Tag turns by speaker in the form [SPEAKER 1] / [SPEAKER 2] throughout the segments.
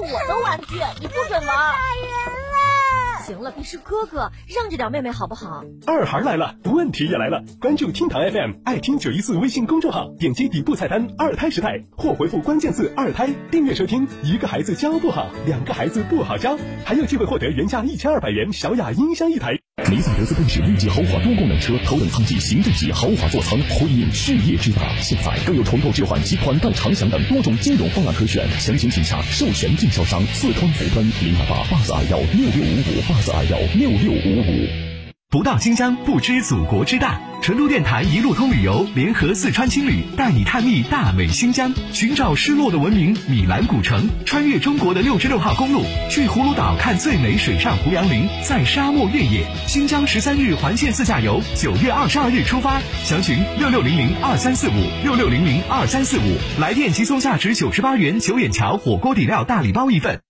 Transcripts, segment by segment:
[SPEAKER 1] 我的玩具，你不准玩。行了，别是哥哥，让着点妹妹好不好？
[SPEAKER 2] 二孩来了，问题也来了。关注厅堂 FM，爱听九一四微信公众号，点击底部菜单“二胎时代”或回复关键字“二胎”，订阅收听。一个孩子教不好，两个孩子不好教，还有机会获得原价一千二百元小雅音箱一台。
[SPEAKER 3] 梅赛德斯奔驰 V 级豪华多功能车，头等舱级、行政级豪华座舱，回应事业之大。现在更有重购置换及款待长享等多种金融方案可选，详情请洽授权经销商四川福奔零二八八四二幺六六五五八四二幺六六五五。
[SPEAKER 4] 不到新疆不知祖国之大。成都电台一路通旅游联合四川青旅带你探秘大美新疆，寻找失落的文明米兰古城，穿越中国的六十六号公路，去葫芦岛看最美水上胡杨林，在沙漠越野。新疆十三日环线自驾游，九月二十二日出发，详询六六零零二三四五六六零零二三四五，来电即送价值九十八元九眼桥火锅底料大礼包一份。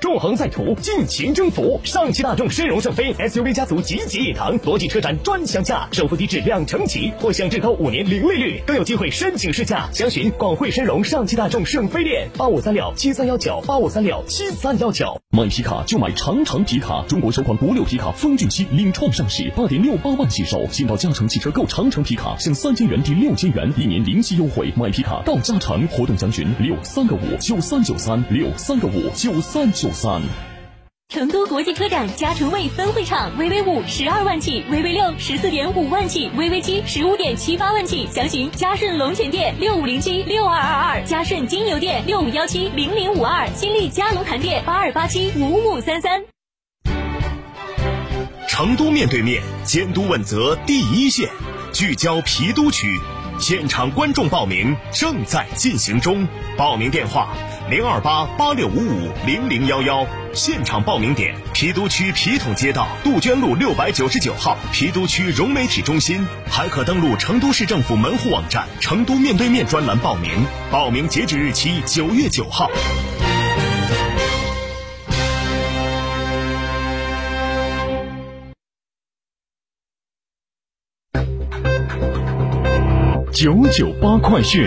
[SPEAKER 5] 纵横在途，尽情征服！上汽大众申荣圣飞 SUV 家族集结一堂，国际车展专享价，首付低至两成起，或享至高五年零利率，更有机会申请试驾。详询广汇申荣上汽大众圣飞店八五三六七三幺九八五三六七三幺九。
[SPEAKER 3] 买皮卡就买长城皮卡，中国首款国六皮卡风骏七领创上市，八点六八万起售。新到嘉诚汽车购长城皮卡，享三千元抵六千元，一年零息优惠。买皮卡到嘉诚，活动详询六三个五九三九三六三个五九三九。三，
[SPEAKER 6] 成都国际车展嘉诚卫分会场，VV 五十二万起，VV 六十四点五万起，VV 七十五点七八万起。详询嘉顺龙泉店六五零七六二二二，嘉顺金牛店六五幺七零零五二，新力嘉龙潭店八二八七五五三三。
[SPEAKER 7] 成都面对面监督问责第一线，聚焦郫都区，现场观众报名正在进行中，报名电话。零二八八六五五零零幺幺，现场报名点：郫都区郫统街道杜鹃路六百九十九号郫都区融媒体中心，还可登录成都市政府门户网站“成都面对面”专栏报名。报名截止日期九月九号。
[SPEAKER 3] 九九八快讯。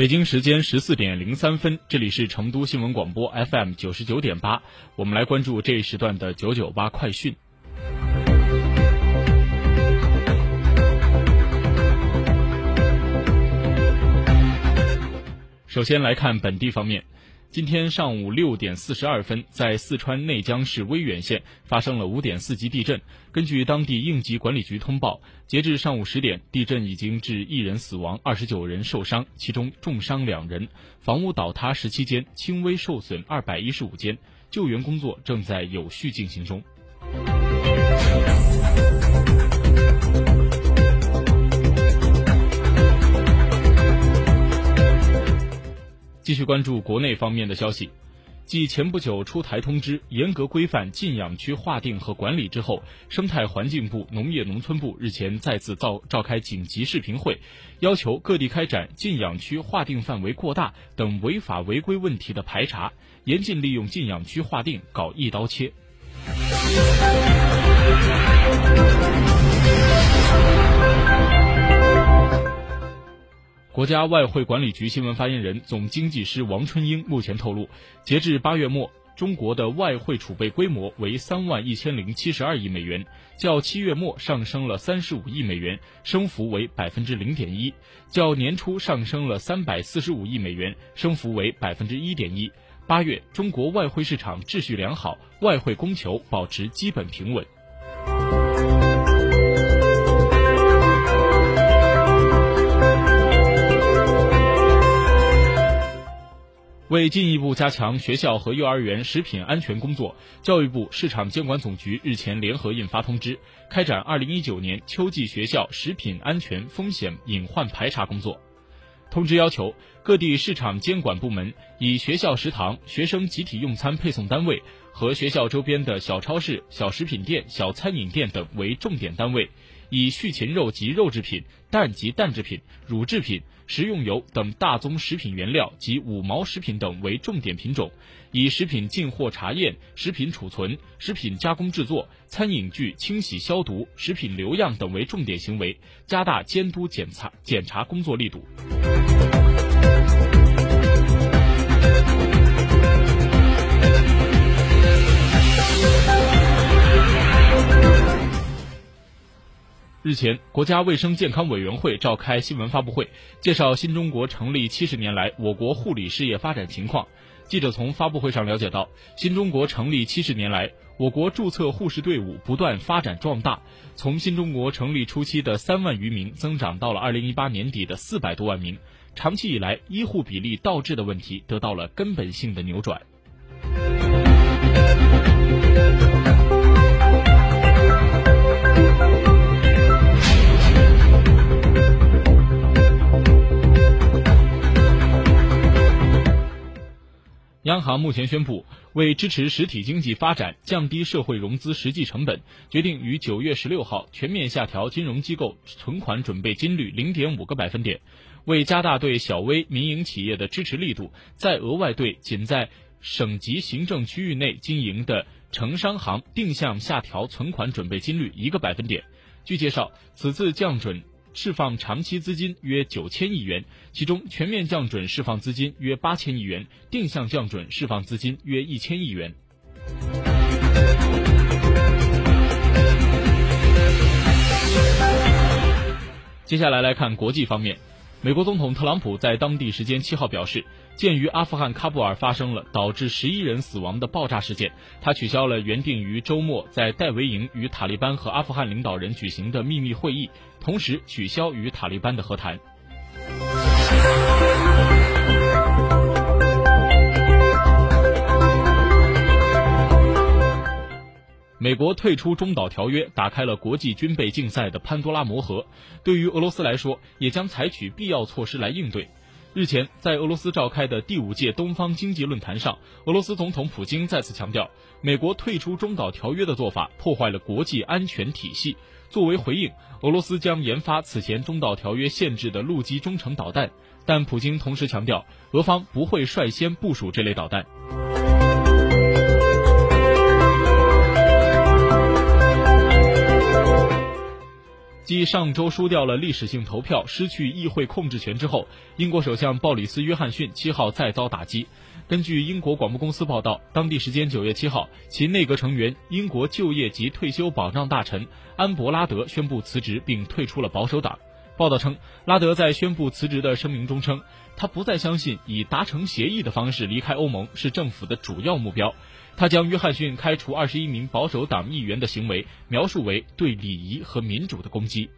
[SPEAKER 8] 北京时间十四点零三分，这里是成都新闻广播 FM 九十九点八，我们来关注这一时段的九九八快讯。首先来看本地方面。今天上午六点四十二分，在四川内江市威远县发生了五点四级地震。根据当地应急管理局通报，截至上午十点，地震已经致一人死亡，二十九人受伤，其中重伤两人，房屋倒塌十七间，轻微受损二百一十五间，救援工作正在有序进行中。继续关注国内方面的消息，继前不久出台通知，严格规范禁养区划定和管理之后，生态环境部、农业农村部日前再次召召开紧急视频会，要求各地开展禁养区划定范围过大等违法违规问题的排查，严禁利用禁养区划定搞一刀切。国家外汇管理局新闻发言人、总经济师王春英目前透露，截至八月末，中国的外汇储备规模为三万一千零七十二亿美元，较七月末上升了三十五亿美元，升幅为百分之零点一；较年初上升了三百四十五亿美元，升幅为百分之一点一。八月，中国外汇市场秩序良好，外汇供求保持基本平稳。为进一步加强学校和幼儿园食品安全工作，教育部市场监管总局日前联合印发通知，开展二零一九年秋季学校食品安全风险隐患排查工作。通知要求各地市场监管部门以学校食堂、学生集体用餐配送单位和学校周边的小超市、小食品店、小餐饮店等为重点单位。以畜禽肉及肉制品、蛋及蛋制品、乳制品、食用油等大宗食品原料及五毛食品等为重点品种，以食品进货查验、食品储存、食品加工制作、餐饮具清洗消毒、食品留样等为重点行为，加大监督检查检查工作力度。日前，国家卫生健康委员会召开新闻发布会，介绍新中国成立七十年来我国护理事业发展情况。记者从发布会上了解到，新中国成立七十年来，我国注册护士队伍不断发展壮大，从新中国成立初期的三万余名增长到了二零一八年底的四百多万名。长期以来，医护比例倒置的问题得到了根本性的扭转。央行目前宣布，为支持实体经济发展、降低社会融资实际成本，决定于九月十六号全面下调金融机构存款准备金率零点五个百分点。为加大对小微民营企业的支持力度，再额外对仅在省级行政区域内经营的城商行定向下调存款准备金率一个百分点。据介绍，此次降准。释放长期资金约九千亿元，其中全面降准释放资金约八千亿元，定向降准释放资金约一千亿元。接下来来看国际方面。美国总统特朗普在当地时间七号表示，鉴于阿富汗喀布尔发生了导致十一人死亡的爆炸事件，他取消了原定于周末在戴维营与塔利班和阿富汗领导人举行的秘密会议，同时取消与塔利班的和谈。美国退出中导条约，打开了国际军备竞赛的潘多拉魔盒。对于俄罗斯来说，也将采取必要措施来应对。日前，在俄罗斯召开的第五届东方经济论坛上，俄罗斯总统普京再次强调，美国退出中导条约的做法破坏了国际安全体系。作为回应，俄罗斯将研发此前中导条约限制的陆基中程导弹。但普京同时强调，俄方不会率先部署这类导弹。继上周输掉了历史性投票、失去议会控制权之后，英国首相鲍里斯·约翰逊七号再遭打击。根据英国广播公司报道，当地时间九月七号，其内阁成员、英国就业及退休保障大臣安伯拉德宣布辞职，并退出了保守党。报道称，拉德在宣布辞职的声明中称，他不再相信以达成协议的方式离开欧盟是政府的主要目标。他将约翰逊开除二十一名保守党议员的行为描述为对礼仪和民主的攻击。